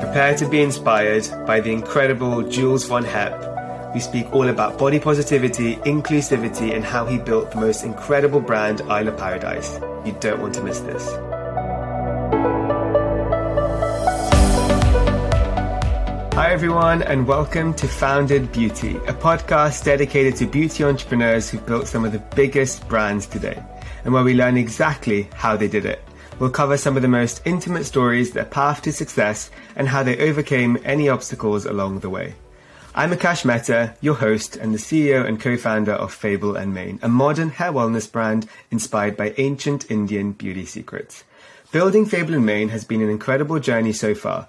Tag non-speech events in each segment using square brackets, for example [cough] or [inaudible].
Prepare to be inspired by the incredible Jules Von Hepp. We speak all about body positivity, inclusivity, and how he built the most incredible brand, Isle of Paradise. You don't want to miss this. Hi, everyone, and welcome to Founded Beauty, a podcast dedicated to beauty entrepreneurs who built some of the biggest brands today, and where we learn exactly how they did it. We'll cover some of the most intimate stories, their path to success, and how they overcame any obstacles along the way. I'm Akash Mehta, your host and the CEO and co-founder of Fable and Mane, a modern hair wellness brand inspired by ancient Indian beauty secrets. Building Fable and Mane has been an incredible journey so far,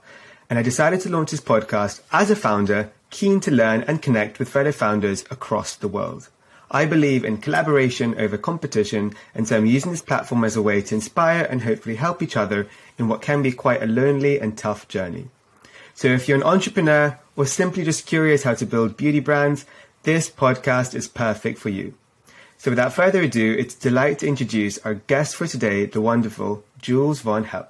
and I decided to launch this podcast as a founder, keen to learn and connect with fellow founders across the world. I believe in collaboration over competition, and so I'm using this platform as a way to inspire and hopefully help each other in what can be quite a lonely and tough journey. So if you're an entrepreneur or simply just curious how to build beauty brands, this podcast is perfect for you. So without further ado, it's a delight to introduce our guest for today, the wonderful Jules Von Hepp.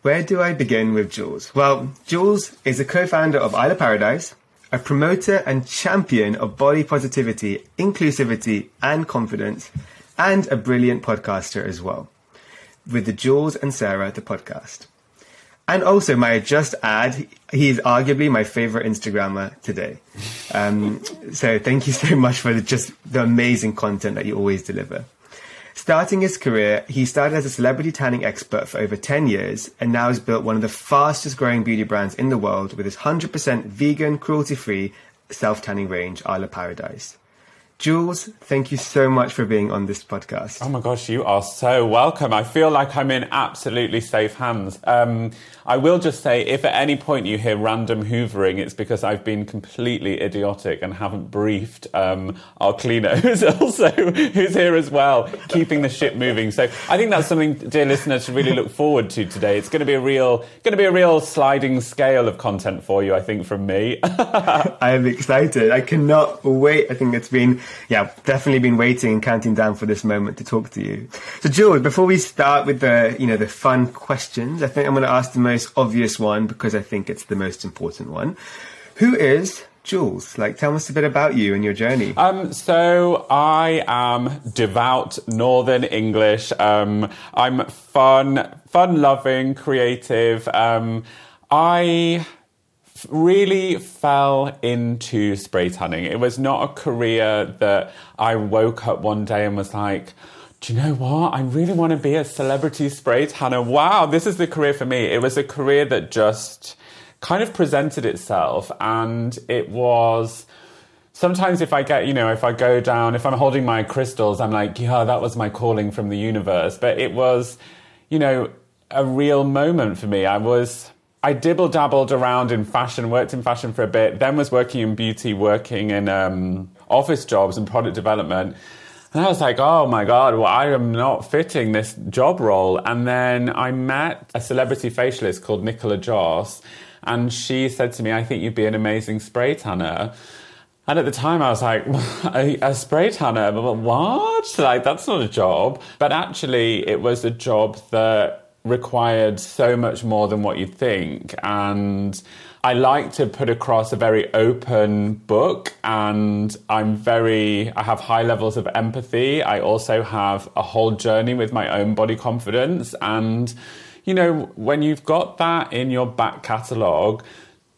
Where do I begin with Jules? Well, Jules is a co-founder of Isle of Paradise, a promoter and champion of body positivity, inclusivity, and confidence, and a brilliant podcaster as well, with the Jules and Sarah, the podcast. And also, may I just add, he is arguably my favorite Instagrammer today. Um, so thank you so much for the, just the amazing content that you always deliver. Starting his career, he started as a celebrity tanning expert for over 10 years and now has built one of the fastest growing beauty brands in the world with his 100% vegan, cruelty free self tanning range, Isle of Paradise. Jules, thank you so much for being on this podcast. Oh my gosh, you are so welcome. I feel like I'm in absolutely safe hands. Um, I will just say, if at any point you hear random hoovering, it's because I've been completely idiotic and haven't briefed um, our cleaner, [laughs] who's also who's here as well, keeping the ship moving. So I think that's something, dear listeners, to really look forward to today. It's going to be a real, going to be a real sliding scale of content for you, I think, from me. [laughs] I am excited. I cannot wait. I think it's been, yeah, definitely been waiting and counting down for this moment to talk to you. So, Jules, before we start with the, you know, the fun questions, I think I'm going to ask the most obvious one because I think it's the most important one. Who is Jules? Like, tell us a bit about you and your journey. Um, so I am devout Northern English. Um, I'm fun, fun-loving, creative. Um, I really fell into spray tanning. It was not a career that I woke up one day and was like, do you know what? I really want to be a celebrity spray tanner. Wow, this is the career for me. It was a career that just kind of presented itself and it was sometimes if I get, you know, if I go down, if I'm holding my crystals, I'm like, yeah, that was my calling from the universe. But it was, you know, a real moment for me. I was, I dibble dabbled around in fashion, worked in fashion for a bit, then was working in beauty, working in um, office jobs and product development. And I was like, oh my God, well, I am not fitting this job role. And then I met a celebrity facialist called Nichola Joss, and she said to me, I think you'd be an amazing spray tanner. And at the time, I was like, [laughs] a, a spray tanner? What? Like, that's not a job. But actually, it was a job that required so much more than what you'd think. And I like to put across a very open book and I'm very, I have high levels of empathy. I also have a whole journey with my own body confidence. And, you know, when you've got that in your back catalogue,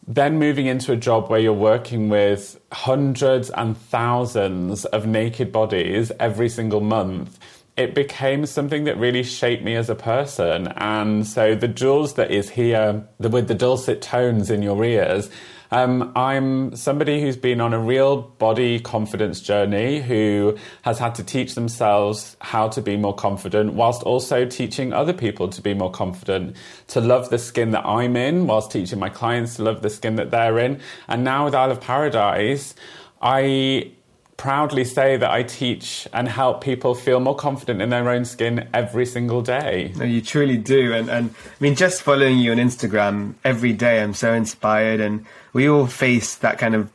then moving into a job where you're working with hundreds and thousands of naked bodies every single month, it became something that really shaped me as a person. And so the Jules that is here, the, with the dulcet tones in your ears, um, I'm somebody who's been on a real body confidence journey, who has had to teach themselves how to be more confident, whilst also teaching other people to be more confident, to love the skin that I'm in, whilst teaching my clients to love the skin that they're in. And now with Isle of Paradise, I proudly say that I teach and help people feel more confident in their own skin every single day. No, you truly do. And, and I mean, just following you on Instagram every day, I'm so inspired. And we all face that kind of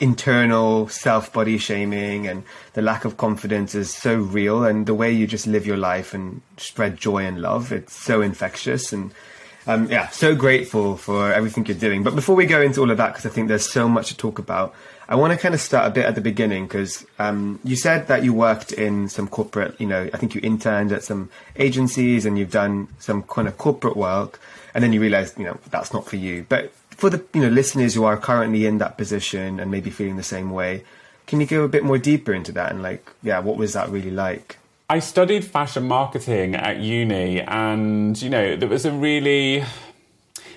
internal self body shaming and the lack of confidence is so real. And the way you just live your life and spread joy and love, it's so infectious. And um, yeah, so grateful for everything you're doing. But before we go into all of that, because I think there's so much to talk about, I want to kind of start a bit at the beginning because um, you said that you worked in some corporate, you know, I think you interned at some agencies and you've done some kind of corporate work, and then you realized, you know, that's not for you. But for the you know listeners who are currently in that position and maybe feeling the same way, can you go a bit more deeper into that and like, yeah, what was that really like? I studied fashion marketing at uni, and you know, there was a really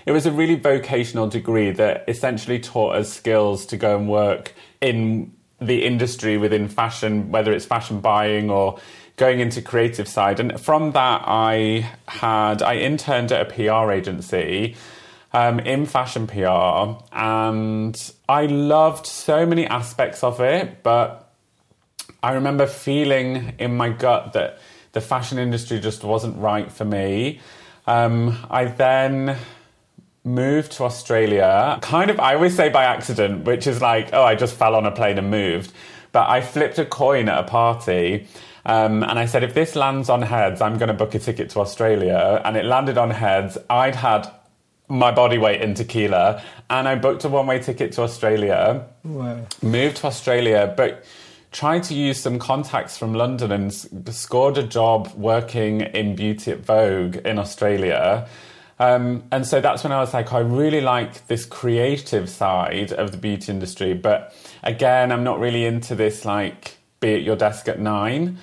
it was a really vocational degree that essentially taught us skills to go and work in the industry within fashion, whether it's fashion buying or going into creative side. And from that, I had I interned at a PR agency. Um, in fashion PR, and I loved so many aspects of it, but I remember feeling in my gut that the fashion industry just wasn't right for me. Um, I then moved to Australia, kind of, I always say by accident, which is like, oh, I just fell on a plane and moved. But I flipped a coin at a party. Um, and I said, if this lands on heads, I'm going to book a ticket to Australia. And it landed on heads. I'd had my body weight in tequila and I booked a one way ticket to Australia. Wow. Moved to Australia, but tried to use some contacts from London and scored a job working in beauty at Vogue in Australia. Um, and so that's when I was like, I really like this creative side of the beauty industry, but again, I'm not really into this like be at your desk at nine.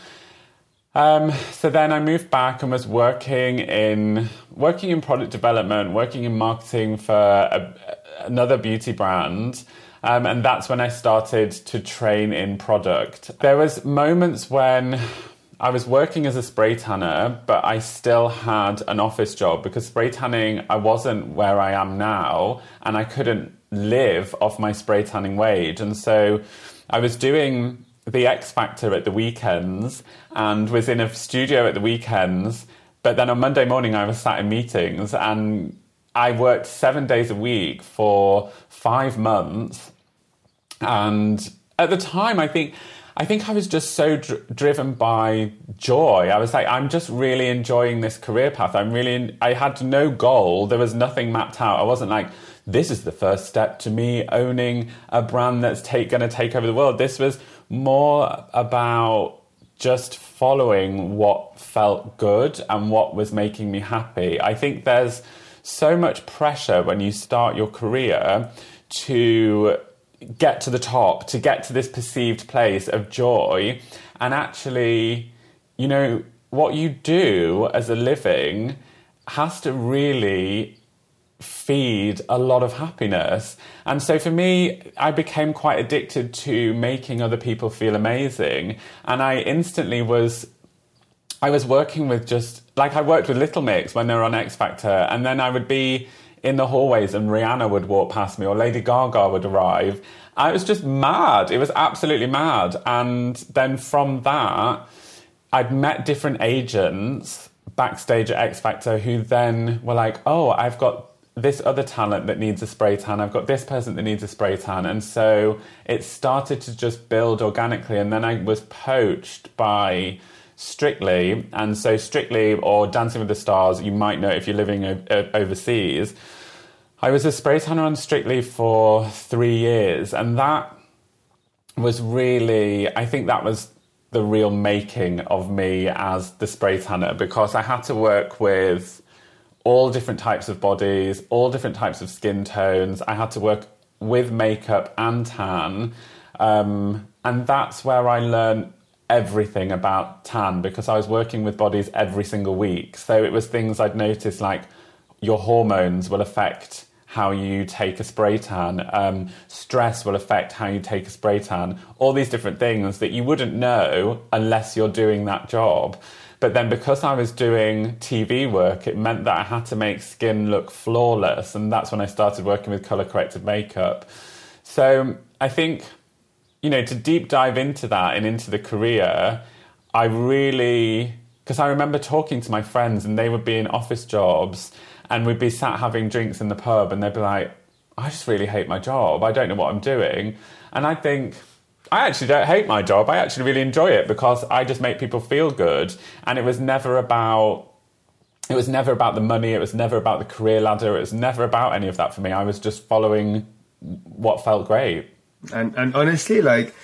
Um, so then I moved back and was working in working in product development, working in marketing for a, another beauty brand. Um, and that's when I started to train in product. There was moments when I was working as a spray tanner, but I still had an office job because spray tanning, I wasn't where I am now and I couldn't live off my spray tanning wage. And so I was doing the X Factor at the weekends and was in a studio at the weekends. But then on Monday morning, I was sat in meetings and I worked seven days a week for five months. And at the time, I think I think I was just so dr- driven by joy. I was like, I'm just really enjoying this career path. I'm really, in- I had no goal. There was nothing mapped out. I wasn't like, this is the first step to me owning a brand that's take, going to take over the world. This was more about just following what felt good and what was making me happy. I think there's so much pressure when you start your career to get to the top, to get to this perceived place of joy. And actually, you know, what you do as a living has to really feed a lot of happiness. And so for me, I became quite addicted to making other people feel amazing. And I instantly was I was working with just like I worked with Little Mix when they were on X Factor, and then I would be in the hallways and Rihanna would walk past me or Lady Gaga would arrive. I was just mad. It was absolutely mad. And then from that, I'd met different agents backstage at X Factor who then were like, oh, I've got this other talent that needs a spray tan. I've got this person that needs a spray tan. And so it started to just build organically. And then I was poached by Strictly, and so Strictly or Dancing with the Stars, you might know if you're living o- overseas. I was a spray tanner on Strictly for three years, and that was really, I think that was the real making of me as the spray tanner because I had to work with all different types of bodies, all different types of skin tones. I had to work with makeup and tan. Um, and that's where I learned everything about tan because I was working with bodies every single week. So it was things I'd noticed like your hormones will affect how you take a spray tan. Um, stress will affect how you take a spray tan. All these different things that you wouldn't know unless you're doing that job. But then because I was doing TV work, it meant that I had to make skin look flawless. And that's when I started working with color corrected makeup. So I think, you know, to deep dive into that and into the career, I really, because I remember talking to my friends and they would be in office jobs and we'd be sat having drinks in the pub and they'd be like, I just really hate my job. I don't know what I'm doing. And I think, I actually don't hate my job. I actually really enjoy it because I just make people feel good. And it was never about it was never about the money, it was never about the career ladder, it was never about any of that for me. I was just following what felt great. And and honestly, like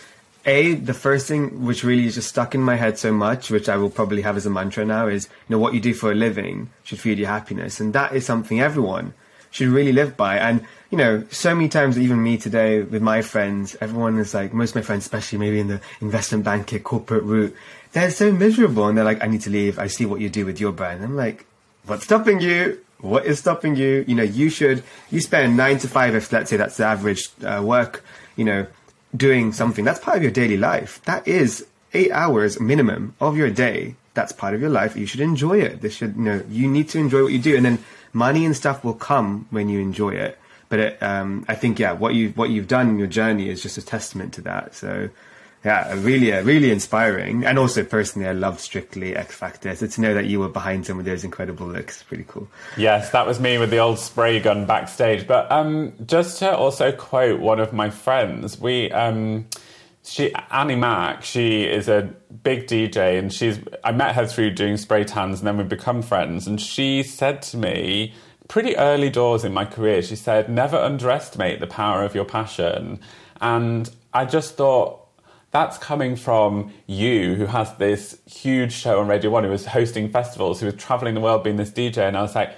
a the first thing which really is just stuck in my head so much, which I will probably have as a mantra now, is you know what you do for a living should feed your happiness, and that is something everyone should really live by. And you know, so many times, even me today with my friends, everyone is like, most of my friends, especially maybe in the investment banking corporate route, they're so miserable, and they're like, I need to leave. I see what you do with your brand. I'm like, what's stopping you? What is stopping you? You know, you should you spend nine to five if let's say that's the average uh, work. You know doing something that's part of your daily life. That is eight hours minimum of your day. That's part of your life. You should enjoy it. This should, you know, you need to enjoy what you do, and then money and stuff will come when you enjoy it. But it, um, I think, yeah, what you what you've done in your journey is just a testament to that. So yeah, really, uh, really inspiring. And also personally, I love Strictly X Factor. So to know that you were behind some of those incredible looks, pretty cool. Yes, that was me with the old spray gun backstage. But um, just to also quote one of my friends, we. Um, she Annie Mac, she is a big DJ, and she's. I met her through doing spray tans, and then we become friends. And she said to me, pretty early doors in my career, she said, "Never underestimate the power of your passion." And I just thought, that's coming from you, who has this huge show on Radio 1, who was hosting festivals, who was traveling the world being this DJ. And I was like,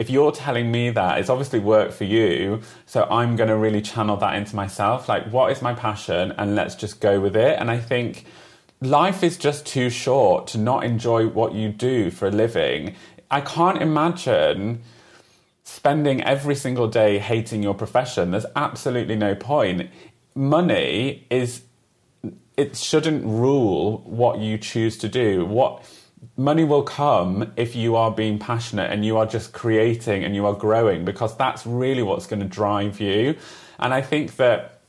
if you're telling me that, it's obviously work for you. So I'm going to really channel that into myself. Like, what is my passion? And let's just go with it. And I think life is just too short to not enjoy what you do for a living. I can't imagine spending every single day hating your profession. There's absolutely no point. Money is it shouldn't rule what you choose to do. What money will come if you are being passionate and you are just creating and you are growing because that's really what's going to drive you. And I think that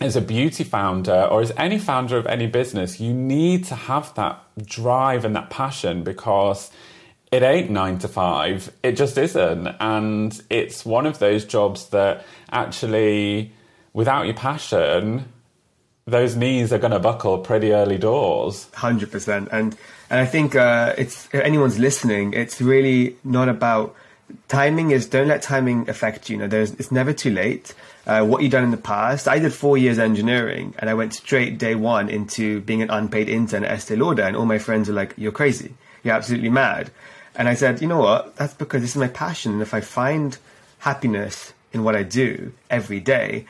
as a beauty founder or as any founder of any business, you need to have that drive and that passion because it ain't nine to five. It just isn't. And it's one of those jobs that actually, without your passion, those knees are going to buckle pretty early doors. Hundred percent, and and I think uh, it's if anyone's listening, it's really not about timing. Is don't let timing affect you. You know, there's it's never too late. Uh, what you've done in the past. I did four years engineering, and I went straight day one into being an unpaid intern at Estee Lauder, and all my friends were like, "You're crazy. You're absolutely mad." And I said, "You know what? That's because this is my passion, and if I find happiness in what I do every day."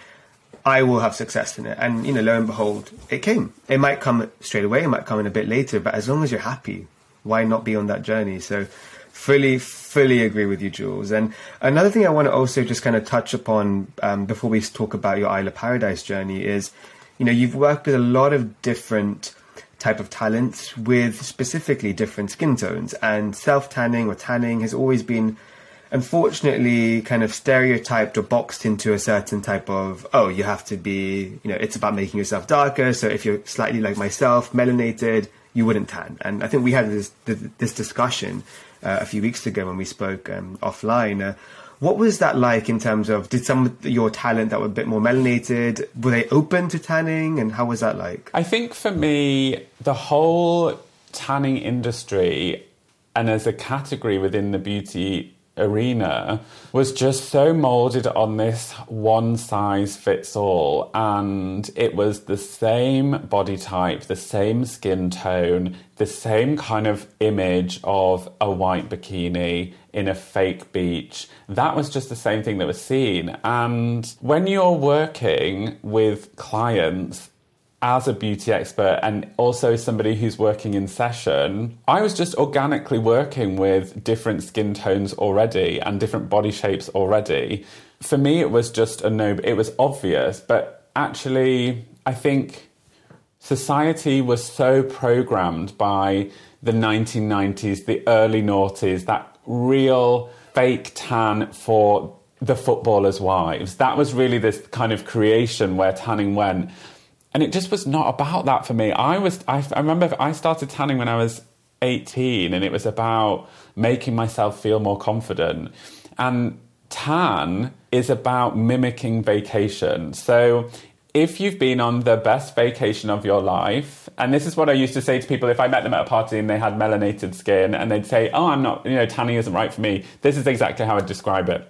I will have success in it. And, you know, lo and behold, it came. It might come straight away, it might come in a bit later, but as long as you're happy, why not be on that journey? So, fully, fully agree with you, Jules. And another thing I want to also just kind of touch upon um, before we talk about your Isle of Paradise journey is, you know, you've worked with a lot of different type of talents with specifically different skin tones and self tanning or tanning has always been unfortunately kind of stereotyped or boxed into a certain type of oh you have to be you know it's about making yourself darker so if you're slightly like myself melanated you wouldn't tan. And i think we had this this discussion uh, a few weeks ago when we spoke um, offline. Uh, what was that like in terms of did some of your talent that were a bit more melanated were they open to tanning? And how was that like? I think for me the whole tanning industry and as a category within the beauty arena was just so molded on this one size fits all and it was the same body type the same skin tone the same kind of image of a white bikini in a fake beach. That was just the same thing that was seen. And when you're working with clients as a beauty expert and also somebody who's working in session, I was just organically working with different skin tones already and different body shapes already. For me, it was just a no, it was obvious, but actually, I think society was so programmed by the 1990s, the early noughties, that real fake tan for the footballers' wives. That was really this kind of creation where tanning went and it just was not about that for me. I was I, I remember I started tanning when I was 18 and it was about making myself feel more confident. And tan is about mimicking vacation. So if you've been on the best vacation of your life, and this is what I used to say to people if I met them at a party and they had melanated skin and they'd say, Oh, I'm not, you know, tanning isn't right for me. This is exactly how I'd describe it.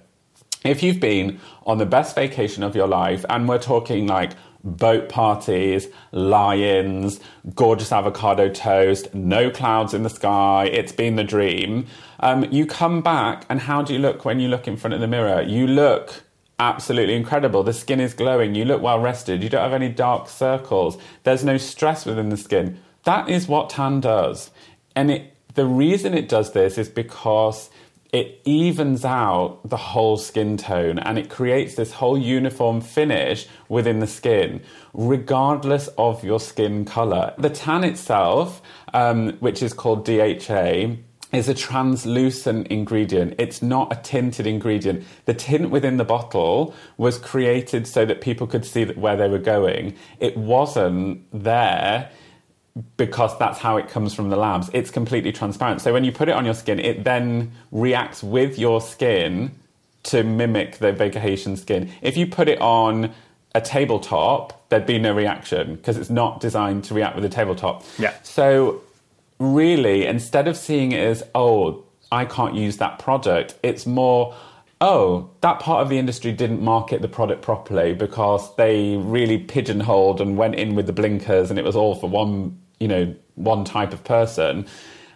If you've been on the best vacation of your life, and we're talking like boat parties, lions, gorgeous avocado toast, no clouds in the sky. It's been the dream. Um, you come back, and how do you look when you look in front of the mirror? You look absolutely incredible. The skin is glowing. You look well rested. You don't have any dark circles. There's no stress within the skin. That is what tan does. And it, the reason it does this is because it evens out the whole skin tone and it creates this whole uniform finish within the skin, regardless of your skin color. The tan itself, um, which is called DHA, is a translucent ingredient. It's not a tinted ingredient. The tint within the bottle was created so that people could see where they were going. It wasn't there because that's how it comes from the labs. It's completely transparent. So when you put it on your skin, it then reacts with your skin to mimic the vacation skin. If you put it on a tabletop, there'd be no reaction because it's not designed to react with a tabletop. Yeah. So really, instead of seeing it as, oh, I can't use that product, it's more, oh, that part of the industry didn't market the product properly because they really pigeonholed and went in with the blinkers and it was all for one you know, one type of person.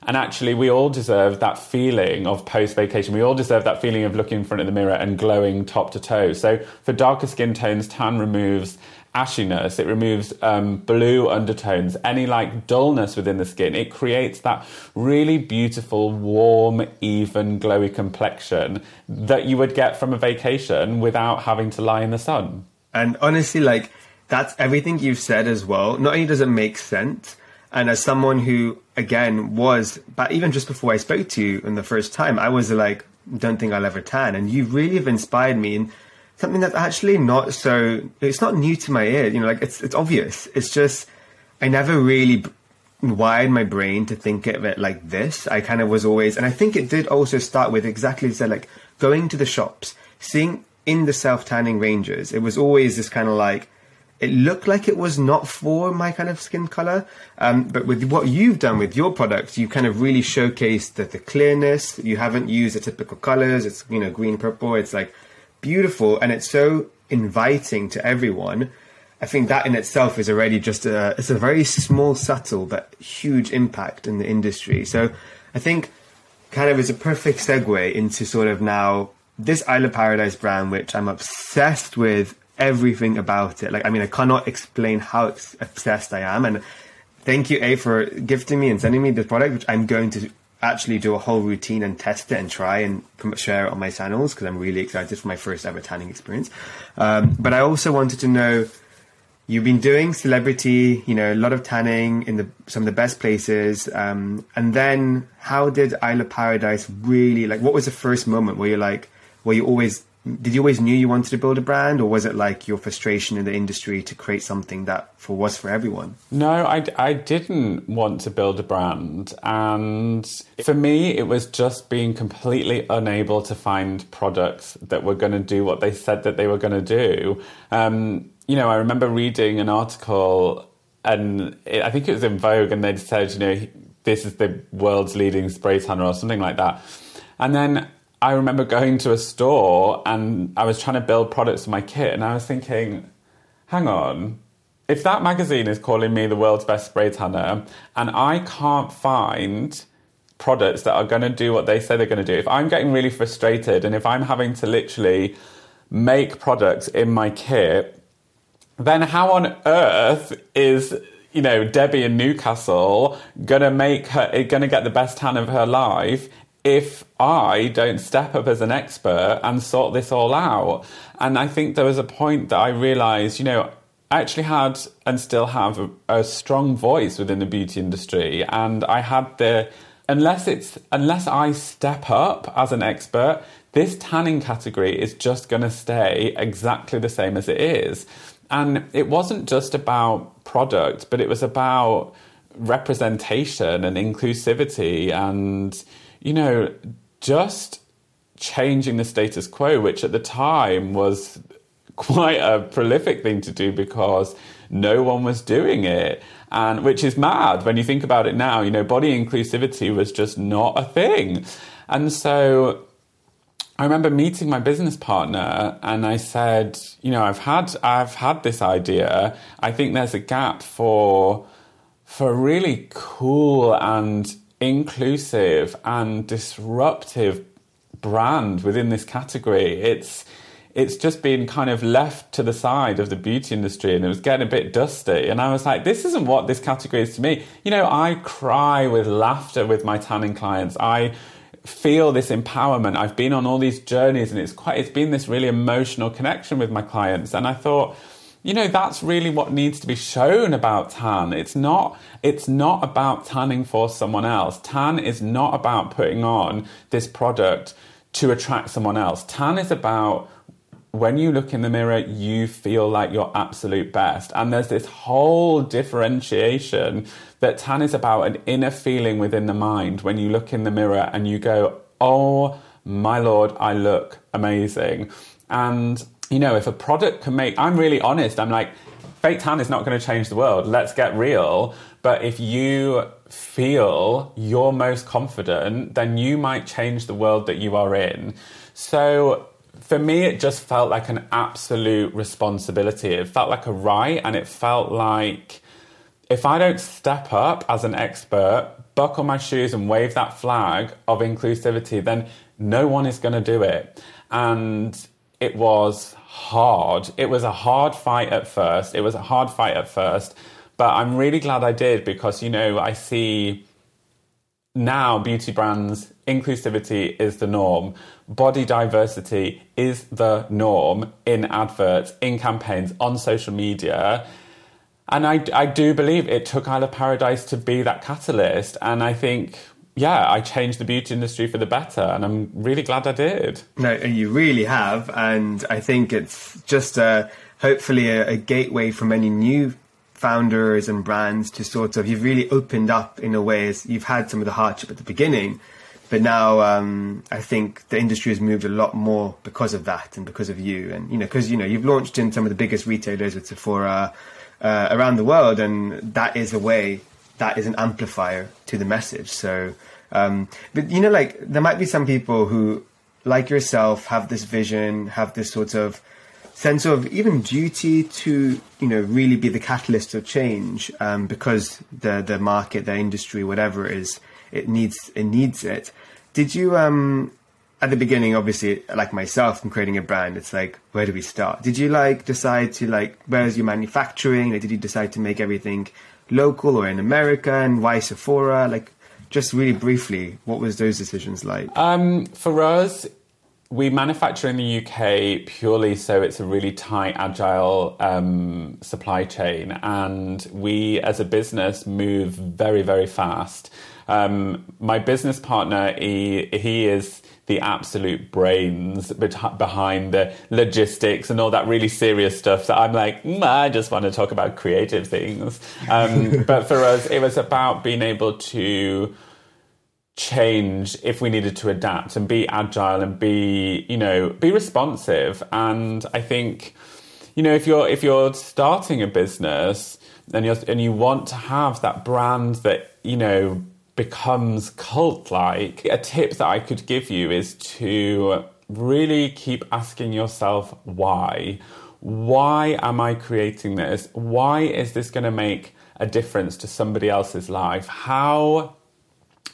And actually, we all deserve that feeling of post vacation. We all deserve that feeling of looking in front of the mirror and glowing top to toe. So, for darker skin tones, tan removes ashiness, it removes um, blue undertones, any like dullness within the skin. It creates that really beautiful, warm, even, glowy complexion that you would get from a vacation without having to lie in the sun. And honestly, like, that's everything you've said as well. Not only does it make sense, and as someone who, again, was, but even just before I spoke to you in the first time, I was like, don't think I'll ever tan. And you really have inspired me in something that's actually not so, it's not new to my ear. You know, like it's, it's obvious. It's just, I never really wired my brain to think of it like this. I kind of was always, and I think it did also start with exactly as said, like going to the shops, seeing in the self tanning ranges. It was always this kind of like, it looked like it was not for my kind of skin color. Um, but with what you've done with your products, you kind of really showcased the, the clearness. You haven't used the typical colors. It's, you know, green, purple. It's like beautiful and it's so inviting to everyone. I think that in itself is already just a, it's a very small, subtle, but huge impact in the industry. So I think kind of is a perfect segue into sort of now this Isle of Paradise brand, which I'm obsessed with everything about it. Like, I mean, I cannot explain how obsessed I am. And thank you, A, for gifting me and sending me this product, which I'm going to actually do a whole routine and test it and try and share it on my channels because I'm really excited for my first ever tanning experience. Um, but I also wanted to know you've been doing celebrity, you know, a lot of tanning in the some of the best places. Um, and then how did Isle of Paradise really like? What was the first moment where you're like, where you always did you always knew you wanted to build a brand or was it like your frustration in the industry to create something that for was for everyone no I, I didn't want to build a brand and for me it was just being completely unable to find products that were going to do what they said that they were going to do um, you know i remember reading an article and it, i think it was in vogue and they'd said you know this is the world's leading spray tanner or something like that. And then I remember going to a store and I was trying to build products for my kit, and I was thinking, hang on, if that magazine is calling me the world's best spray tanner, and I can't find products that are going to do what they say they're going to do, if I'm getting really frustrated and if I'm having to literally make products in my kit, then how on earth is you know Debbie in Newcastle gonna make her gonna get the best tan of her life if I don't step up as an expert and sort this all out? And I think there was a point that I realised, you know, I actually had and still have a, a strong voice within the beauty industry, and I had the unless it's unless I step up as an expert, this tanning category is just going to stay exactly the same as it is. And it wasn't just about product, but it was about representation and inclusivity and, you know, just changing the status quo, which at the time was quite a prolific thing to do because no one was doing it. And which is mad when you think about it now, you know, body inclusivity was just not a thing. And so I remember meeting my business partner and I said, you know, I've had I've had this idea. I think there's a gap for for really cool and inclusive and disruptive brand within this category. It's it's just been kind of left to the side of the beauty industry and it was getting a bit dusty. And I was like, this isn't what this category is to me. You know, I cry with laughter with my tanning clients. I feel this empowerment. I've been on all these journeys and it's quite it's been this really emotional connection with my clients and I thought you know that's really what needs to be shown about tan. It's not it's not about tanning for someone else. Tan is not about putting on this product to attract someone else. Tan is about when you look in the mirror, you feel like your absolute best. And there's this whole differentiation that tan is about an inner feeling within the mind when you look in the mirror and you go, oh my lord, I look amazing. And, you know, if a product can make, I'm really honest, I'm like, fake tan is not going to change the world. Let's get real. But if you feel you're most confident, then you might change the world that you are in. So for me, it just felt like an absolute responsibility. It felt like a right, and it felt like if I don't step up as an expert, buckle my shoes, and wave that flag of inclusivity, then no one is going to do it. And it was hard. It was a hard fight at first. It was a hard fight at first. But I'm really glad I did because, you know, I see now beauty brands, inclusivity is the norm. Body diversity is the norm in adverts, in campaigns, on social media. And I, I do believe it took Isle of Paradise to be that catalyst. And I think, yeah, I changed the beauty industry for the better. And I'm really glad I did. No, you really have. And I think it's just a, hopefully a, a gateway for many new founders and brands to sort of you've really opened up in a way as you've had some of the hardship at the beginning but now um, I think the industry has moved a lot more because of that and because of you and you know because you know you've launched in some of the biggest retailers with Sephora uh, around the world and that is a way that is an amplifier to the message so um, but you know like there might be some people who like yourself have this vision have this sort of sense of even duty to you know really be the catalyst of change um, because the the market, the industry, whatever it is, it needs it needs it. Did you um, at the beginning, obviously, like myself, in creating a brand, it's like where do we start? Did you like decide to like where's your manufacturing? Like, did you decide to make everything local or in America, and why Sephora? Like, just really briefly, what was those decisions like? Um, for us, we manufacture in the UK purely so it's a really tight, agile um, supply chain, and we as a business move very, very fast. Um, my business partner, he, he is the absolute brains behind the logistics and all that really serious stuff. So I'm like, mm, I just want to talk about creative things. Um, [laughs] but for us, it was about being able to change if we needed to adapt and be agile and be you know be responsive and i think you know if you're if you're starting a business and you and you want to have that brand that you know becomes cult like, a tip that I could give you is to really keep asking yourself why. Why am I creating this? Why is this going to make a difference to somebody else's life? How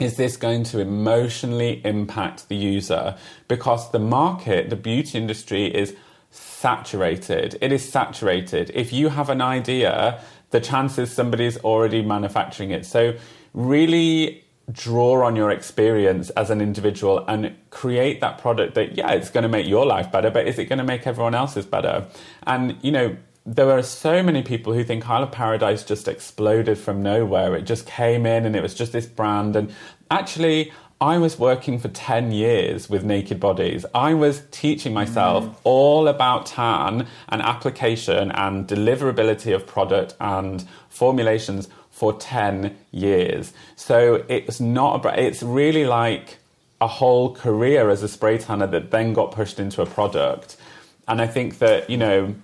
is this going to emotionally impact the user? Because the market, the beauty industry is saturated. It is saturated. If you have an idea, the chances somebody's already manufacturing it. So, really draw on your experience as an individual and create that product that, yeah, it's going to make your life better, but is it going to make everyone else's better? And, you know, there are so many people who think Isle of Paradise just exploded from nowhere. It just came in and it was just this brand. And actually, I was working for 10 years with Naked Bodies. I was teaching myself mm. all about tan and application and deliverability of product and formulations for 10 years. So it's not, it's really like a whole career as a spray tanner that then got pushed into a product. And I think that, you know,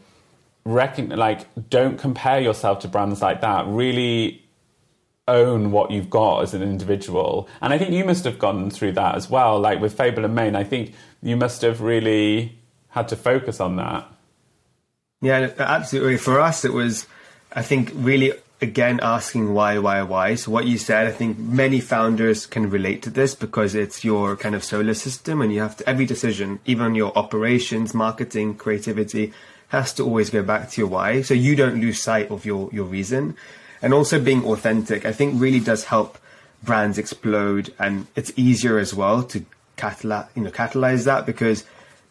reckon like don't compare yourself to brands like that. Really own what you've got as an individual. And i think you must have gone through that as well like with fable and mane i think you must have really had to focus on that. Yeah absolutely. For us it was i think really again asking why why why so what you said i think many founders can relate to this because it's your kind of solar system and you have to every decision even your operations marketing creativity has to always go back to your why, so you don't lose sight of your your reason, and also being authentic. I think really does help brands explode, and it's easier as well to catalyze you know catalyze that because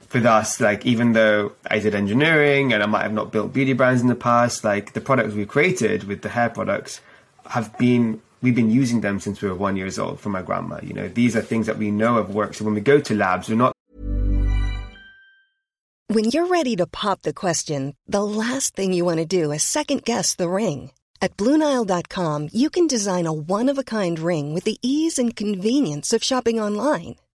for us, like even though I did engineering and I might have not built beauty brands in the past, like the products we created with the hair products have been we've been using them since we were one years old from my grandma. You know, these are things that we know have worked. So when we go to labs, we're not when you're ready to pop the question, the last thing you want to do is second guess the ring. At Bluenile.com, you can design a one of a kind ring with the ease and convenience of shopping online.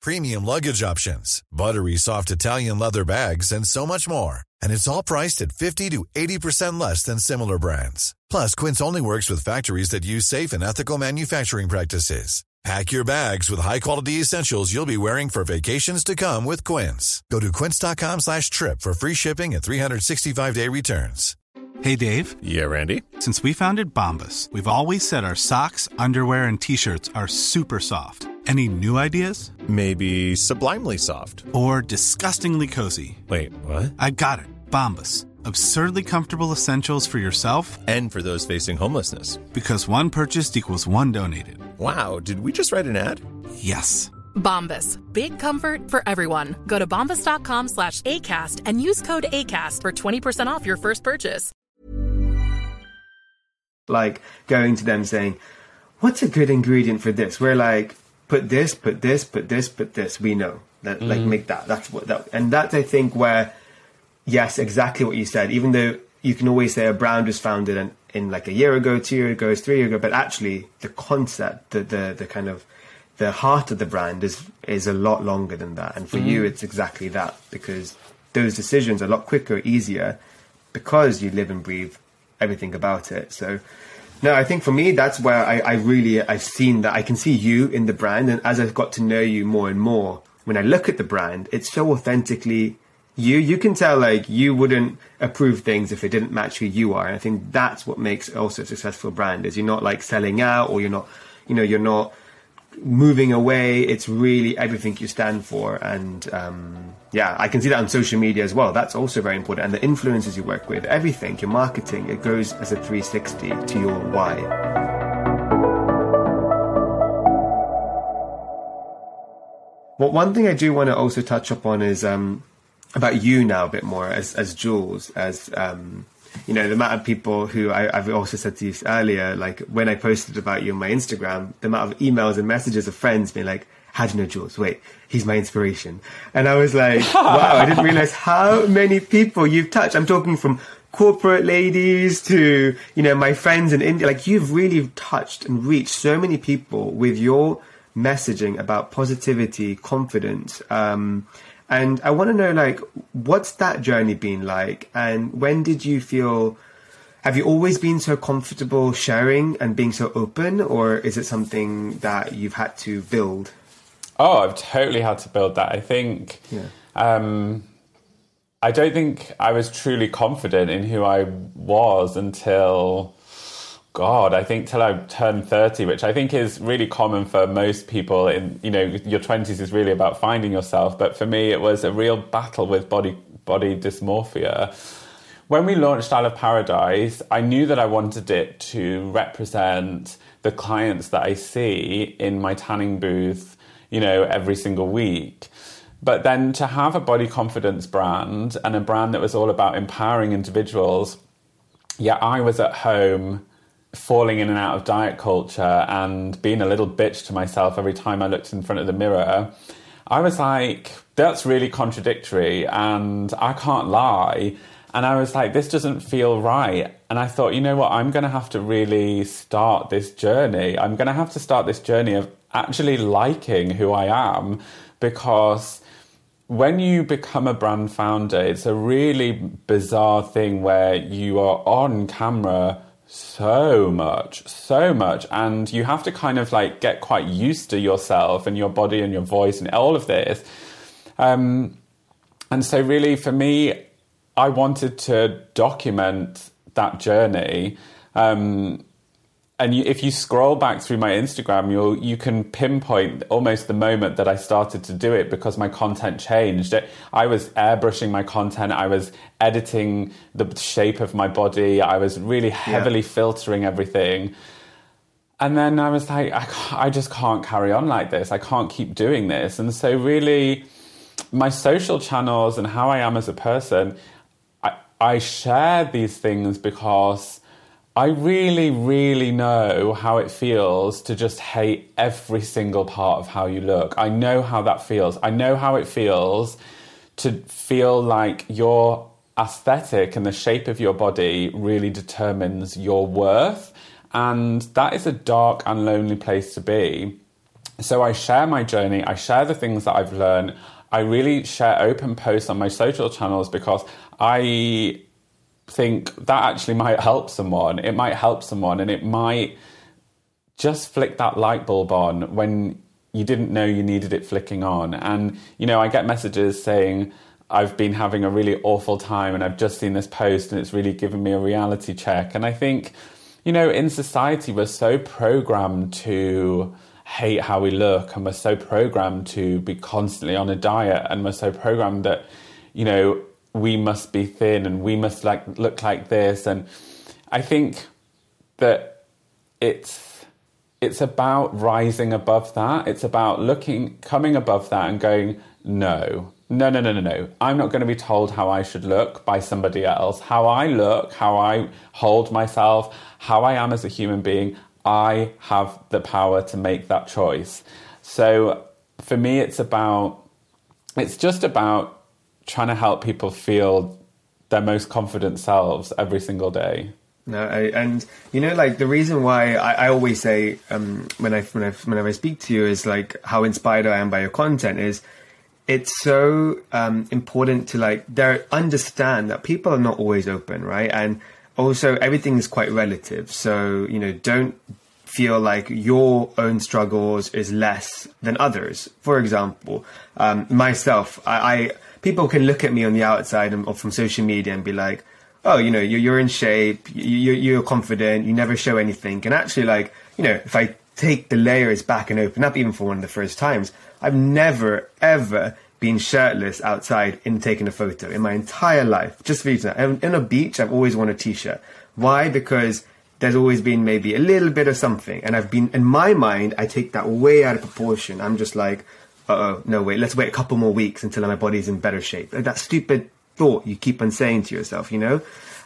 premium luggage options, buttery soft Italian leather bags, and so much more. And it's all priced at 50 to 80% less than similar brands. Plus, Quince only works with factories that use safe and ethical manufacturing practices. Pack your bags with high-quality essentials you'll be wearing for vacations to come with Quince. Go to quince.com slash trip for free shipping and 365-day returns. Hey, Dave. Yeah, Randy. Since we founded Bombas, we've always said our socks, underwear, and T-shirts are super soft. Any new ideas? Maybe sublimely soft. Or disgustingly cozy. Wait, what? I got it. Bombas. absurdly comfortable essentials for yourself and for those facing homelessness. Because one purchased equals one donated. Wow, did we just write an ad? Yes. Bombas. Big comfort for everyone. Go to bombas.com slash ACAST and use code ACAST for 20% off your first purchase. Like going to them saying, What's a good ingredient for this? We're like, put this, put this, put this, put this. We know. That mm. like make that. That's what that and that's I think where yes, exactly what you said. Even though you can always say a brand was founded in, in like a year ago, two years ago, three years ago, but actually the concept, the, the, the kind of the heart of the brand is is a lot longer than that. And for mm. you, it's exactly that because those decisions are a lot quicker, easier because you live and breathe everything about it. So. No, I think for me that's where I, I really I've seen that I can see you in the brand, and as I've got to know you more and more, when I look at the brand, it's so authentically you. You can tell like you wouldn't approve things if it didn't match who you are. And i think that's what makes also a successful brand is you're not like selling out or you're not you know you're not moving away it's really everything you stand for. And um, yeah i can see that on social media as well. That's also very important. And the influencers you work with everything your marketing it goes as a 360 to your why. Well one thing i do want to also touch upon is um, about you now a bit more as as Jules as um, you know the amount of people who I, have also said to you earlier like when I posted about you on my Instagram the amount of emails and messages of friends being like how do you know Jules? Wait, he's my inspiration. And I was like, [laughs] wow, I didn't realize how many people you've touched. I'm talking from corporate ladies to, you know, my friends in India. Like you've really touched and reached so many people with your messaging about positivity, confidence. Um, and I want to know, like, what's that journey been like? And when did you feel, have you always been so comfortable sharing and being so open? Or is it something that you've had to build? Oh, I've totally had to build that. I think, Yeah. um, I don't think I was truly confident in who I was until, God, I think till I turned 30, which I think is really common for most people in, you know, your 20s is really about finding yourself. But for me, it was a real battle with body, body dysmorphia. When we launched Isle of Paradise, I knew that I wanted it to represent the clients that I see in my tanning booth, you know, every single week. But then to have a body confidence brand and a brand that was all about empowering individuals, yeah, I was at home falling in and out of diet culture and being a little bitch to myself every time I looked in front of the mirror. I was like, that's really contradictory and I can't lie. And I was like, this doesn't feel right. And I thought, you know what? I'm going to have to really start this journey. I'm going to have to start this journey of actually liking who I am because when you become a brand founder, it's a really bizarre thing where you are on camera so much, so much, and you have to kind of like get quite used to yourself and your body and your voice and all of this. Um, and so, really, for me, I wanted to document that journey. Um, and you, if you scroll back through my Instagram, you'll you can pinpoint almost the moment that I started to do it because my content changed. I was airbrushing my content. I was editing the shape of my body. I was really heavily yeah. filtering everything. And then I was like, I, I just can't carry on like this. I can't keep doing this. And so, really, my social channels and how I am as a person, I, I share these things because I really, really know how it feels to just hate every single part of how you look. I know how that feels. I know how it feels to feel like your aesthetic and the shape of your body really determines your worth. And that is a dark and lonely place to be. So I share my journey, I share the things that I've learned. I really share open posts on my social channels because I think that actually might help someone. It might help someone and it might just flick that light bulb on when you didn't know you needed it flicking on. And, you know, I get messages saying, I've been having a really awful time and I've just seen this post and it's really given me a reality check. And I think, you know, in society, we're so programmed to hate how we look and we're so programmed to be constantly on a diet and we're so programmed that, you know, we must be thin and we must like look like this. And i think that it's it's about rising above that. It's about looking coming above that and going no no no no no no. I'm not going to be told how i should look by somebody else. How i look how i hold myself how i am as a human being i have the power to make that choice. So for me it's about it's just about trying to help people feel their most confident selves every single day. No, I, and you know, like the reason why I, I always say um, when I when I whenever I speak to you is like how inspired I am by your content is it's so um, important to like there understand that people are not always open, right? And also everything is quite relative. So you know, don't feel like your own struggles is less than others. For example, um, myself, I, I people can look at me on the outside and, or from social media and be like, oh, you know, you're, you're in shape, you, you're confident, you never show anything. And actually, like, you know, if I take the layers back and open up, even for one of the first times, I've never, ever been shirtless outside in taking a photo in my entire life. Just for you to know. In a beach, I've always worn a t-shirt. Why? Because there's always been maybe a little bit of something. And I've been, in my mind, I take that way out of proportion. I'm just like, oh, no, wait, let's wait a couple more weeks until my body's in better shape. That stupid thought you keep on saying to yourself, you know?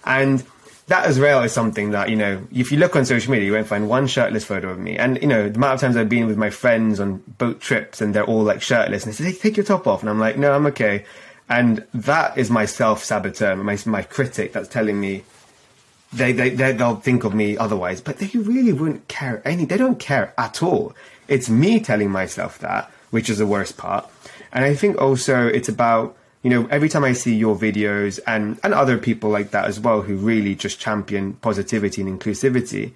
And that as well is something that you know if you look on social media you won't find one shirtless photo of me. And you know the amount of times i've been with my friends on boat trips and they're all like shirtless and they say hey, take your top off. And i'm like no i'm okay. And that is my self-saboteur my, my critic that's telling me they, they, they they'll think of me otherwise. But they really wouldn't care any they don't care at all. It's me telling myself that which is the worst part and i think also it's about you know, every time I see your videos and, and other people like that as well who really just champion positivity and inclusivity,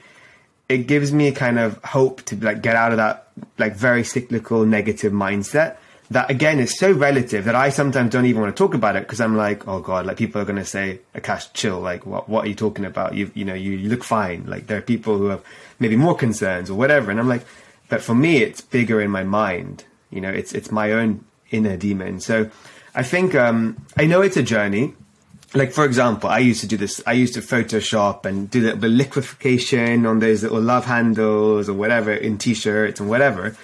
it gives me a kind of hope to like get out of that like very cyclical negative mindset that again is so relative that I sometimes don't even want to talk about it because I'm like, oh god, like people are going to say, Akash, chill, like what what are you talking about? You you know, you, you look fine. Like there are people who have maybe more concerns or whatever, and I'm like, but for me, it's bigger in my mind. You know, it's it's my own inner demon. So I think um, I know it's a journey. Like for example, I used to do this. I used to Photoshop and do the, the liquefaction on those little love handles or whatever in t-shirts and whatever.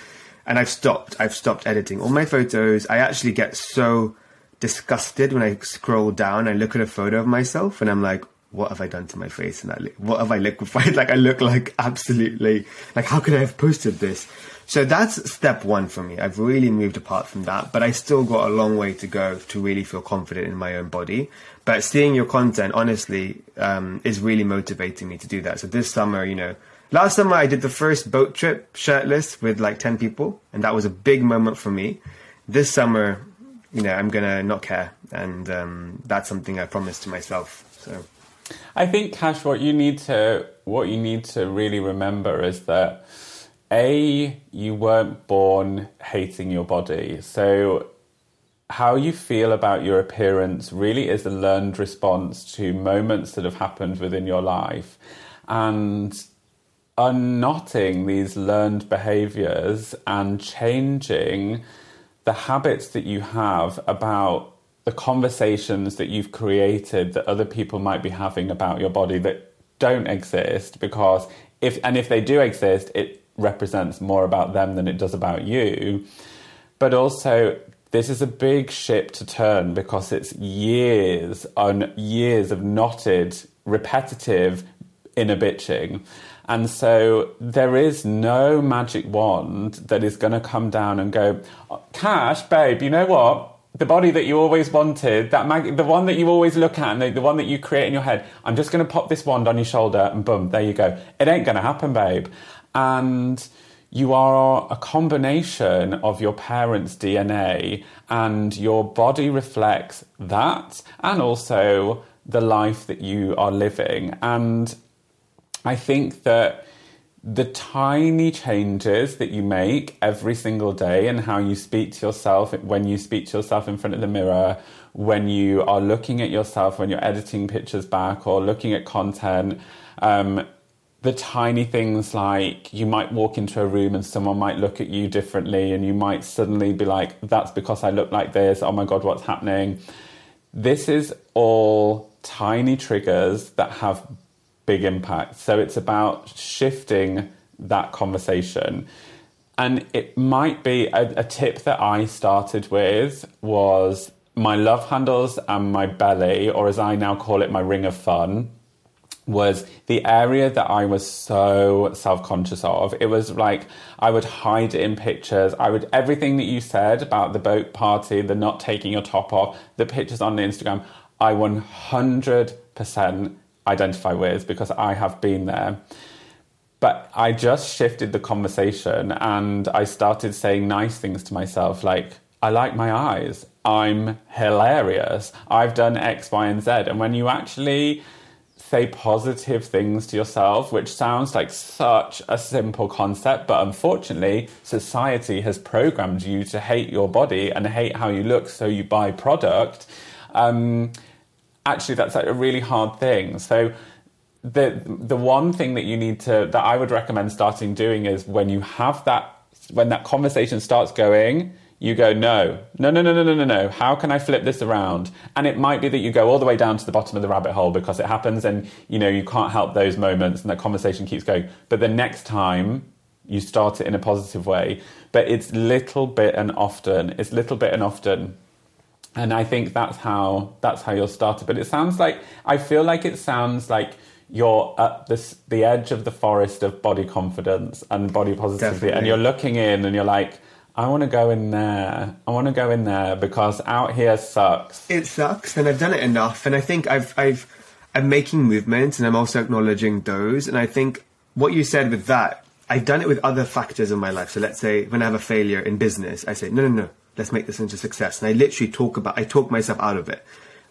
And I've stopped. I've stopped editing all my photos. I actually get so disgusted when I scroll down. I look at a photo of myself and I'm like, what have I done to my face? And I, what have I liquefied? [laughs] Like I look like absolutely like how could I have posted this? So that's step one for me. I've really moved apart from that, but I still got a long way to go to really feel confident in my own body. But seeing your content, honestly, um, is really motivating me to do that. So this summer, you know, last summer I did the first boat trip shirtless with like 10 people, and that was a big moment for me. This summer, you know, I'm gonna not care, and um, that's something I promised to myself. So, I think, Cash, what you need to what you need to really remember is that a, you weren't born hating your body. So, how you feel about your appearance really is a learned response to moments that have happened within your life. And unknotting these learned behaviors and changing the habits that you have about the conversations that you've created that other people might be having about your body that don't exist because if and if they do exist it represents more about them than it does about you. But also, this is a big ship to turn because it's years on years of knotted, repetitive inner bitching. And so there is no magic wand that is going to come down and go, oh, Cash, babe, you know what? The body that you always wanted, that mag- the one that you always look at, and the, the one that you create in your head, I'm just going to pop this wand on your shoulder and boom, there you go. It ain't going to happen, babe and you are a combination of your parents' DNA, and your body reflects that and also the life that you are living. And I think that the tiny changes that you make every single day and how you speak to yourself when you speak to yourself in front of the mirror, when you are looking at yourself, when you're editing pictures back or looking at content, um, the tiny things like you might walk into a room and someone might look at you differently and you might suddenly be like that's because I look like this. Oh my god what's happening? This is all tiny triggers that have big impact. So it's about shifting that conversation. And it might be a, a tip that I started with was my love handles and my belly or as I now call it my ring of fun was the area that I was so self conscious of. It was like I would hide in pictures. I would, everything that you said about the boat party, the not taking your top off, the pictures on Instagram, I 100% identify with because I have been there. But I just shifted the conversation and I started saying nice things to myself like, I like my eyes. I'm hilarious. I've done X, Y, and Z. And when you actually say positive things to yourself, which sounds like such a simple concept, but unfortunately, society has programmed you to hate your body and hate how you look, so you buy product. Um, actually, that's like a really hard thing. So, the the one thing that you need to that I would recommend starting doing is when you have that when that conversation starts going you go, no, no, no, no, no, no, no, no. How can I flip this around? And it might be that you go all the way down to the bottom of the rabbit hole because it happens and, you know, you can't help those moments and that conversation keeps going. But the next time you start it in a positive way, but it's little bit and often, it's little bit and often. And I think that's how, that's how you'll start it. But it sounds like, I feel like it sounds like you're at this, the edge of the forest of body confidence and body positivity, Definitely. and you're looking in and you're like, I want to go in there. I want to go in there because out here sucks. It sucks, and I've done it enough. And I think I've, I've, I'm making movements, and I'm also acknowledging those. And I think what you said with that, I've done it with other factors in my life. So let's say when I have a failure in business, I say, no, no, no, let's make this into success. And I literally talk about, I talk myself out of it.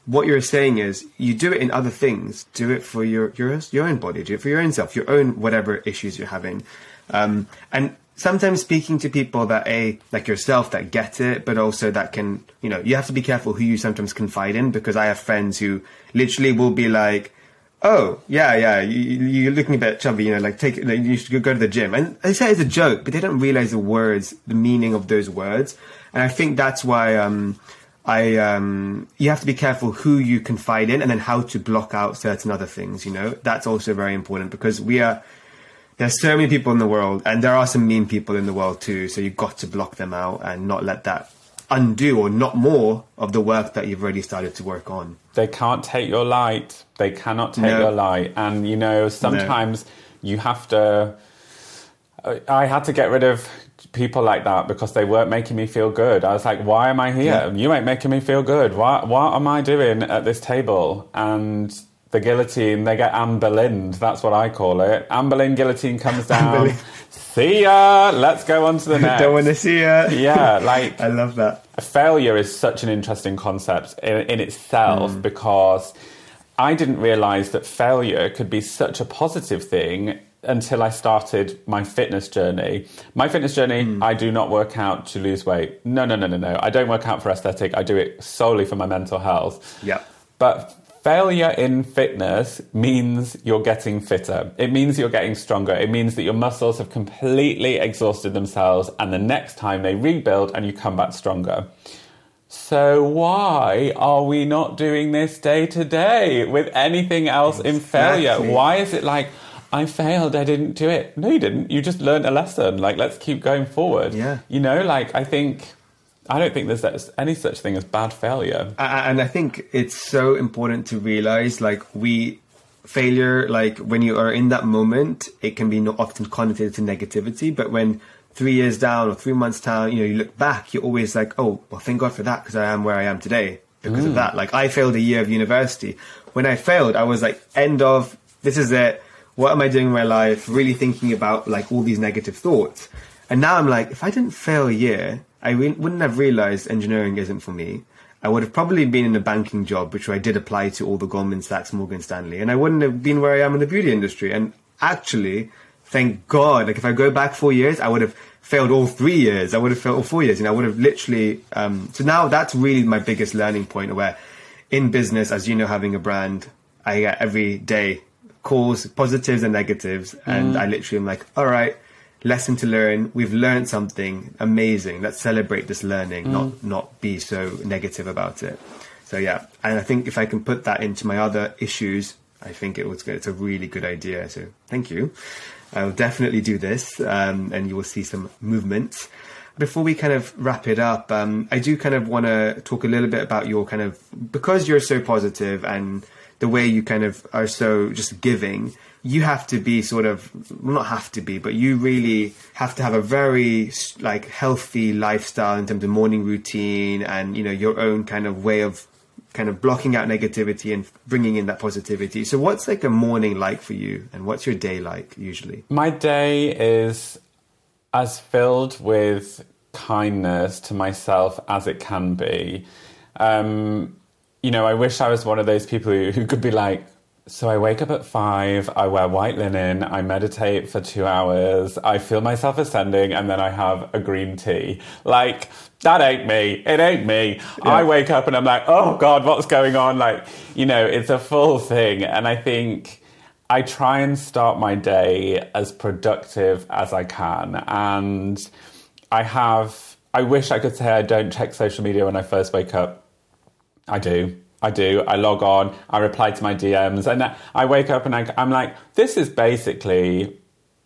What you're saying is, you do it in other things. Do it for your your your own body. Do it for your own self, your own whatever issues you're having. Um, and sometimes speaking to people that a like yourself that get it, but also that can you know you have to be careful who you sometimes confide in because I have friends who literally will be like, oh yeah yeah you, you're looking a bit chubby you know like take like, you should go to the gym. And they say it's a joke but they don't realize the words the meaning of those words. And I think that's why um I um you have to be careful who you confide in and then how to block out certain other things you know? That's also very important because we are there's so many people in the world, and there are some mean people in the world too. So you've got to block them out and not let that undo or not more of the work that you've already started to work on. They can't take your light. They cannot take No. your light. And you know, sometimes you have to. I- I had to get rid of people like that because they weren't making me feel good. I was like, why am I here? Yeah. You ain't making me feel good. What, what am I doing at this table? And the guillotine, they get Anne Boleyn. That's what I call it. Anne Boleyn guillotine comes down. See ya. Let's go on to the [laughs] next. Don't want to see it. Yeah, [laughs] like I love that. failure is such an interesting concept in, in itself Hmm. because I didn't realize that failure could be such a positive thing until I started my fitness journey. My fitness journey, Hmm. I do not work out to lose weight. No, no, no, no, no. I don't work out for aesthetic. I do it solely for my mental health. Yeah. But failure in fitness means you're getting fitter. It means you're getting stronger. It means that your muscles have completely exhausted themselves and the next time they rebuild and you come back stronger. So why are we not doing this day to day with anything else in failure? Why is it like I failed, I didn't do it? No, you didn't. You just learned a lesson. Like let's keep going forward. Yeah. You know, like I think I don't think there's any such thing as bad failure. And I think it's so important to realize like we failure like when you are in that moment it can be no, often connotated to negativity but when three years down or three months down you know you look back you're always like oh well thank god for that because i am where i am today because of mm. that. Like i failed a year of university. When i failed i was like end of this is it. What am i doing in my life? Really thinking about like all these negative thoughts. And now i'm like if i didn't fail a year i re- wouldn't have realized engineering isn't for me I would have probably been in a banking job, which I did apply to all the Goldman Sachs, Morgan Stanley, and I wouldn't have been where I am in the beauty industry. And actually, thank God, like if I go back four years, I would have failed all three years. I would have failed all four years, and I would have literally. Um, so now that's really my biggest learning point. Where in business, as you know, having a brand, I get every day calls, positives and negatives, and I literally am like, all right. Lesson to learn. We've learned something amazing. Let's celebrate this learning, not not be so negative about it. So yeah, and I think if I can put that into my other issues, I think it was good. It's a really good idea. So thank you. I'll definitely do this, um, and you will see some movements. Before we kind of wrap it up, um, I do kind of want to talk a little bit about your kind of because you're so positive and the way you kind of are so just giving. You have to be sort of well, not have to be, but you really have to have a very like healthy lifestyle in terms of morning routine and you know your own kind of way of kind of blocking out negativity and bringing in that positivity. So, what's like a morning like for you, and what's your day like usually? My day is as filled with kindness to myself as it can be. Um, you know, I wish I was one of those people who, who could be like, so I wake up at five, I wear white linen, I meditate for two hours, I feel myself ascending, and then I have a green tea. Like, that ain't me. It ain't me. I wake up and I'm like, oh God, what's going on? Like, you know, it's a full thing. And I think I try and start my day as productive as I can. And I have, I wish I could say I don't check social media when I first wake up. I do. I do. I log on, I reply to my DMs, and I wake up and I, I'm like, this is basically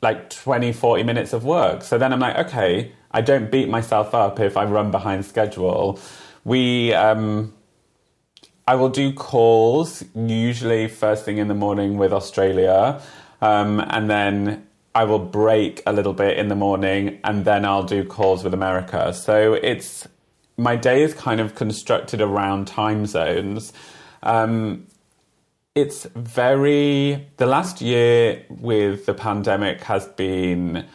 like 20, 40 minutes of work. So then I'm like, okay, I don't beat myself up if I run behind schedule. We, um, I will do calls usually first thing in the morning with Australia, um, and then I will break a little bit in the morning, and then I'll do calls with America. So it's my day is kind of constructed around time zones. Um, it's very the last year with the pandemic has been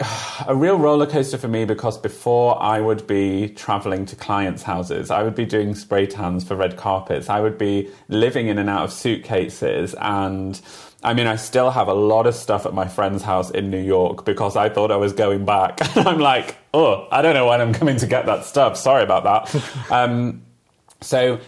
[sighs] a real roller coaster for me because before I would be traveling to clients' houses, I would be doing spray tans for red carpets, I would be living in and out of suitcases. And I mean, I still have a lot of stuff at my friend's house in New York because I thought I was going back. And [laughs] I'm like, oh, I don't know when I'm coming to get that stuff. Sorry about that. [laughs] um, so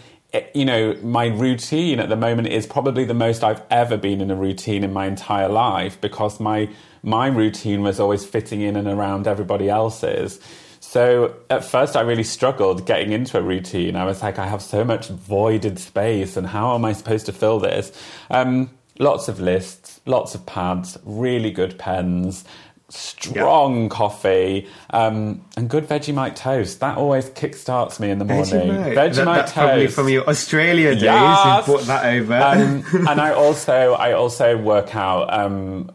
you know, my routine at the moment is probably the most I've ever been in a routine in my entire life because my my routine was always fitting in and around everybody else's. So at first, I really struggled getting into a routine. I was like, I have so much voided space, and how am I supposed to fill this? Um, lots of lists, lots of pads, really good pens, strong yep. coffee, um, and good Vegemite toast. That always kickstarts me in the morning. Vegemite, Vegemite that, toast. Probably from your Australia days, yes. you brought that over. Um, [laughs] and I also, I also work out. Um,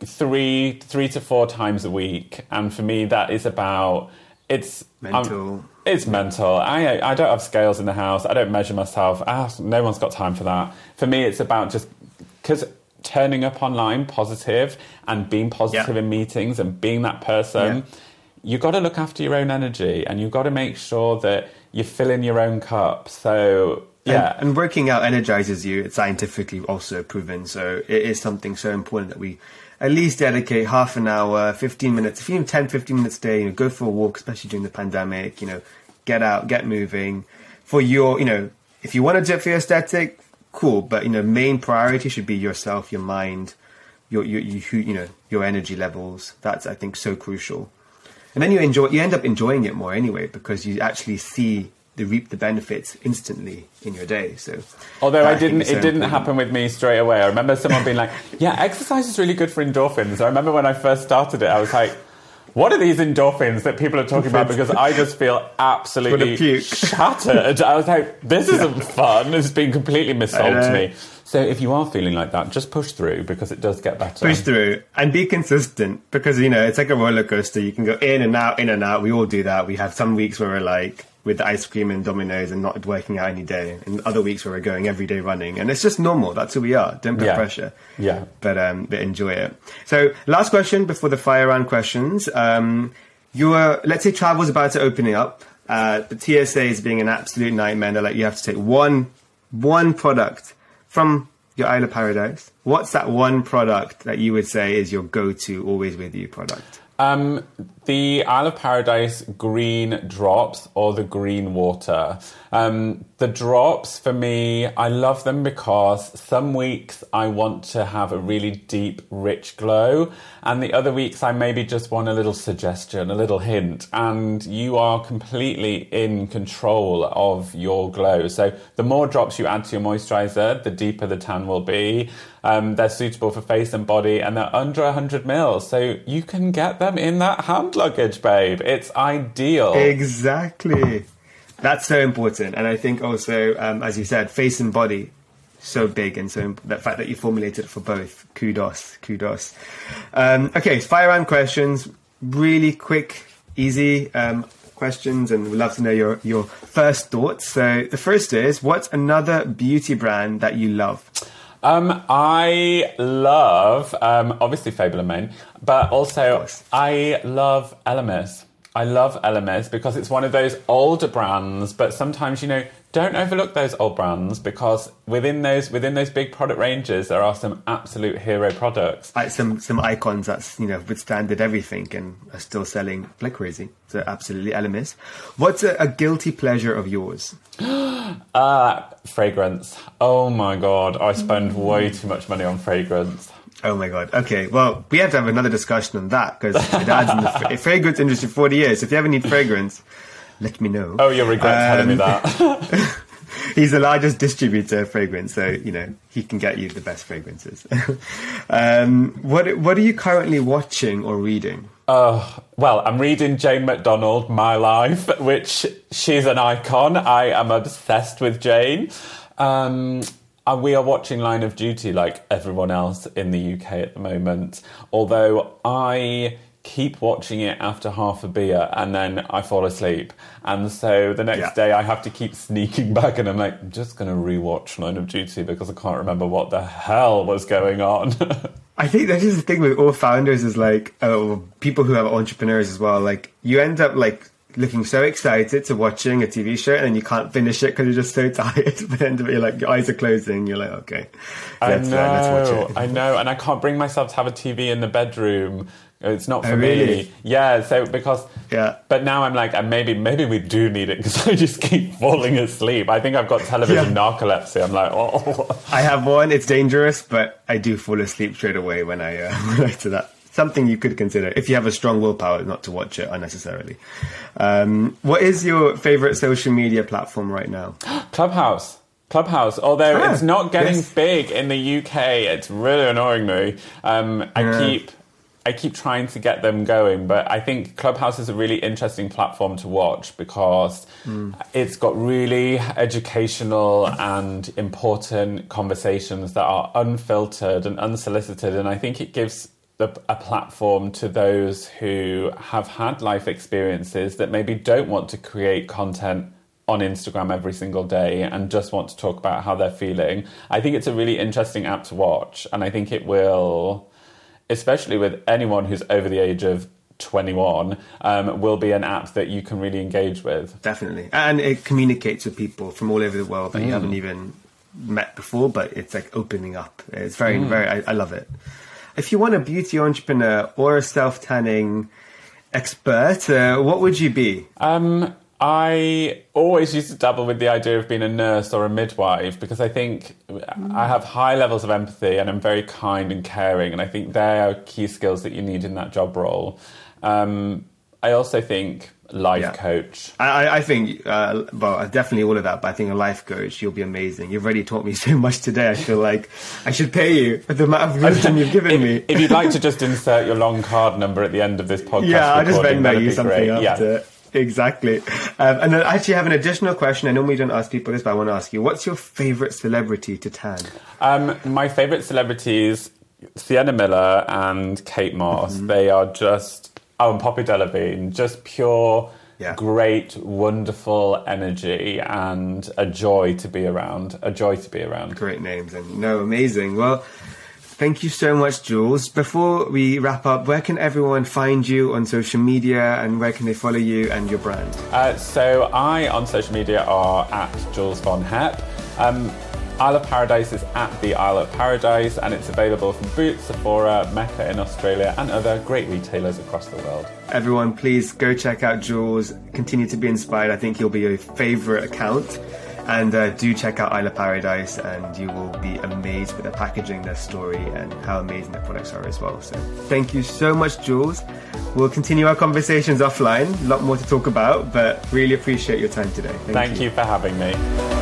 three three to four times a week, and for me that is about it's mental. Um, it's mental. I I don't have scales in the house. I don't measure myself. Ah, no one's got time for that. For me, it's about just because turning up online positive and being positive yeah. in meetings and being that person. Yeah. You've got to look after your own energy, and you've got to make sure that you fill in your own cup. So yeah. And, and, working out energizes you. It's scientifically also proven. So it is something so important that we at least dedicate half an hour, 15 minutes, if even 10, 15 minutes a day, you know, go for a walk, especially during the pandemic, you know, get out, get moving. For your, you know, if you want to do it for your aesthetic, cool. But, you know, main priority should be yourself, your mind, your, your, you, you know, your energy levels. That's, I think, so crucial. And then you enjoy, you end up enjoying it more anyway, because you actually see the reap the benefits instantly in your day. So, although I didn't, it didn't happen with me straight away. I remember someone being like, "Yeah, exercise is really good for endorphins." I remember when I first started it, I was like. What are these endorphins that people are talking about? Because I just feel [laughs] absolutely shattered. I was like, this isn't fun. It's been completely missold to me. So if you are feeling like that, just push through because it does get better. Push through and be consistent because, you know, it's like a roller coaster. You can go in and out, in and out. We all do that. We have some weeks where we're like, with the ice cream and Domino's and not working out any day, and other weeks where we're going every day running, and it's just normal. That's who we are. Don't put yeah. pressure. Yeah. But um, but enjoy it. So last question before the fire round questions. Um, your let's say travel's about to opening up. Uh, the TSA is being an absolute nightmare. They're like you have to take one one product from your Isle of Paradise. What's that one product that you would say is your go-to, always with you product? Um, the Isle of Paradise green drops or the green water. Um, the drops for me, I love them because some weeks I want to have a really deep, rich glow, and the other weeks I maybe just want a little suggestion, a little hint, and you are completely in control of your glow. So the more drops you add to your moisturizer, the deeper the tan will be. Um, they're suitable for face and body, and they're under 100 mils, so you can get them in that hand luggage, babe. It's ideal. Exactly. That's so important. And I think also, um, as you said, face and body, so big. And so the fact that you formulated it for both, kudos, kudos. Um, okay, fire round questions. Really quick, easy um, questions. And we'd love to know your, your first thoughts. So the first is, what's another beauty brand that you love? Um, I love, um, obviously Fable and Mane, but also I love Elemis. I love Elemis because it's one of those older brands, but sometimes, you know, don't overlook those old brands because within those within those big product ranges there are some absolute hero products. Like some some icons that's you know withstanded everything and are still selling like crazy. So absolutely Elemis. What's a, a guilty pleasure of yours? uh [gasps] fragrance. Oh my god, I spend way too much money on fragrance. Oh my god. Okay. Well, we have to have another discussion on that because my dad's in the [laughs] fragrance industry for 40 years. If you ever need fragrance, let me know. Oh, you'll regret um, telling me that. [laughs] [laughs] he's the largest distributor of fragrance, so you know he can get you the best fragrances. um, what What are you currently watching or reading? Uh, well, I'm reading Jane McDonald, My Life, which she's an icon. I am obsessed with Jane. Um, and we are watching Line of Duty like everyone else in the UK at the moment. Although I keep watching it after half a beer and then I fall asleep. And so the next Yeah. day I have to keep [laughs] sneaking back and I'm like, I'm just going to rewatch Line of Duty because I can't remember what the hell was going on. [laughs] I think that is the thing with all founders is like, uh, people who have entrepreneurs as well. Like, you end up like looking so excited to watching a TV show and then you can't finish it because you're just so [laughs] tired. But then you're like, your eyes are closing. You're like, okay, let's, I know, uh, let's watch it. I know, and I can't bring myself to have a TV in the bedroom. It's not for Oh, really? me. Yeah, so because Yeah. But now I'm like, and maybe maybe we do need it because [laughs] I just keep falling asleep. I think I've got television Yeah. narcolepsy. I'm like, oh, I have one. It's dangerous, but I do fall asleep straight away when I uh, [laughs] I do that. Something you could consider if you have a strong willpower not to watch it unnecessarily. Um, what is your favorite social media platform right now? [gasps] Clubhouse. Clubhouse, although Ah, it's not getting yes. big in the UK, it's really annoying me. Um, I Yeah. keep, I keep trying to get them going, but I think Clubhouse is a really interesting platform to watch because Hmm. it's got really educational and important conversations that are unfiltered and unsolicited, and I think it gives the, a platform to those who have had life experiences that maybe don't want to create content on Instagram every single day and just want to talk about how they're feeling. I think it's a really interesting app to watch, and I think it will, especially with anyone who's over the age of 21, um, will be an app that you can really engage with. Definitely, and it communicates with people from all over the world that you Mm. haven't even met before. But it's like opening up. It's very, Mm. very. I, I love it. If you want a beauty entrepreneur or a self tanning expert, uh, what would you be? Um, I always used to dabble with the idea of being a nurse or a midwife because I think I have high levels of empathy and I'm very kind and caring, and I think they are key skills that you need in that job role. Um, I also think life Yeah. coach. I, I- think, uh, well, definitely all of that, but I think a life coach, you'll be amazing. You've already taught me [laughs] so much today. I feel like I should pay you for the amount of wisdom you've given me. If you'd like to [laughs] just insert your long card number at the end of this podcast, yeah, I'll just Venmo you something great. after. Yeah. Exactly. Um, and then I actually have an additional question. I normally don't ask people this, but I want to ask you, what's your favourite celebrity to tan? Um, my favourite celebrities, Sienna Miller and Kate Moss. Mm-hmm. They are just oh, and Poppy Delevingne, just pure, Yeah. great, wonderful energy and a joy to be around. A joy to be around. Great names and no, amazing. Well, thank you so much, Jules. Before we wrap up, where can everyone find you on social media and where can they follow you and your brand? Uh, so I on social media are at Jules von Hepp. Um, Isle of Paradise is at the Isle of Paradise, and it's available from Boots, Sephora, Mecca in Australia, and other great retailers across the world. Everyone, please go check out Jules. Continue to be inspired. I think he'll be your favourite account. And uh, do check out Isle of Paradise, and you will be amazed with their packaging, their story, and how amazing their products are as well. So, thank you so much, Jules. We'll continue our conversations offline. A lot more to talk about, but really appreciate your time today. Thank, Thank you for having me.